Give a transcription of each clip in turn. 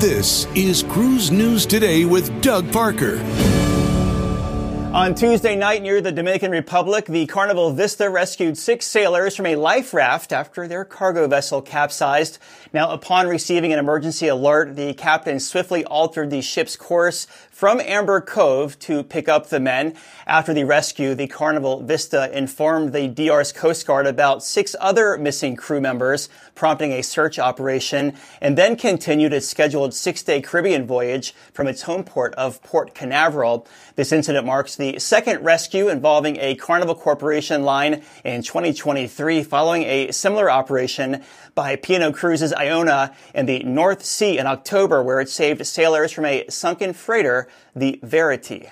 This is Cruise News Today with Doug Parker. On Tuesday night near the Dominican Republic, the Carnival Vista rescued six sailors from a life raft after their cargo vessel capsized. Now, upon receiving an emergency alert, the captain swiftly altered the ship's course from Amber Cove to pick up the men. After the rescue, the Carnival Vista informed the DR's Coast Guard about six other missing crew members, prompting a search operation, and then continued its scheduled six-day Caribbean voyage from its home port of Port Canaveral. This incident marks the second rescue involving a Carnival Corporation line in 2023 following a similar operation by P&O Cruises Iona in the North Sea in October where it saved sailors from a sunken freighter, the Verity.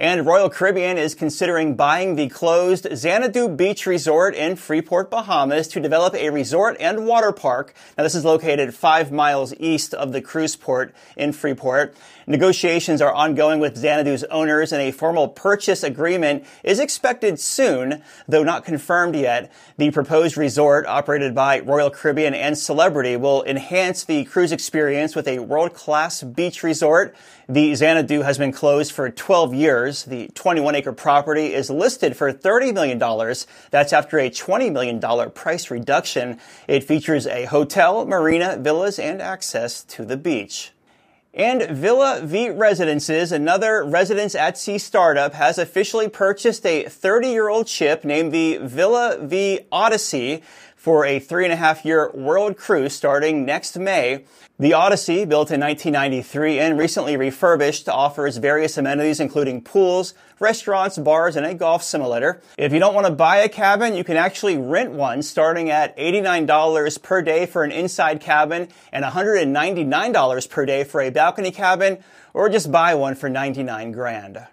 And Royal Caribbean is considering buying the closed Xanadu Beach Resort in Freeport, Bahamas to develop a resort and water park. Now this is located five miles east of the cruise port in Freeport. Negotiations are ongoing with Xanadu's owners and a formal purchase agreement is expected soon, though not confirmed yet. The proposed resort operated by Royal Caribbean and Celebrity will enhance the cruise experience with a world-class beach resort. The Xanadu has been closed for 12 years The 21 acre property is listed for $30 million. That's after a $20 million price reduction. It features a hotel, marina, villas, and access to the beach. And Villa Vie Residences, another residence at sea startup, has officially purchased a 30 year old ship named the Villa Vie Odyssey for a three and a half year world cruise starting next May. The Odyssey, built in 1993 and recently refurbished, offers various amenities including pools, restaurants, bars, and a golf simulator. If you don't want to buy a cabin, you can actually rent one starting at $89 per day for an inside cabin and $199 per day for a balcony cabin, or just buy one for 99 grand.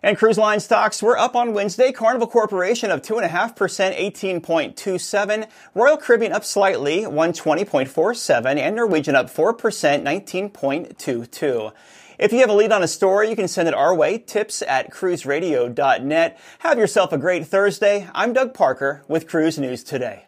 And cruise line stocks were up on Wednesday. Carnival Corporation of 2.5%, 18.27. Royal Caribbean up slightly, 120.47. And Norwegian up 4%, 19.22. If you have a lead on a story, you can send it our way, tips at cruiseradio.net. Have yourself a great Thursday. I'm Doug Parker with Cruise News Today.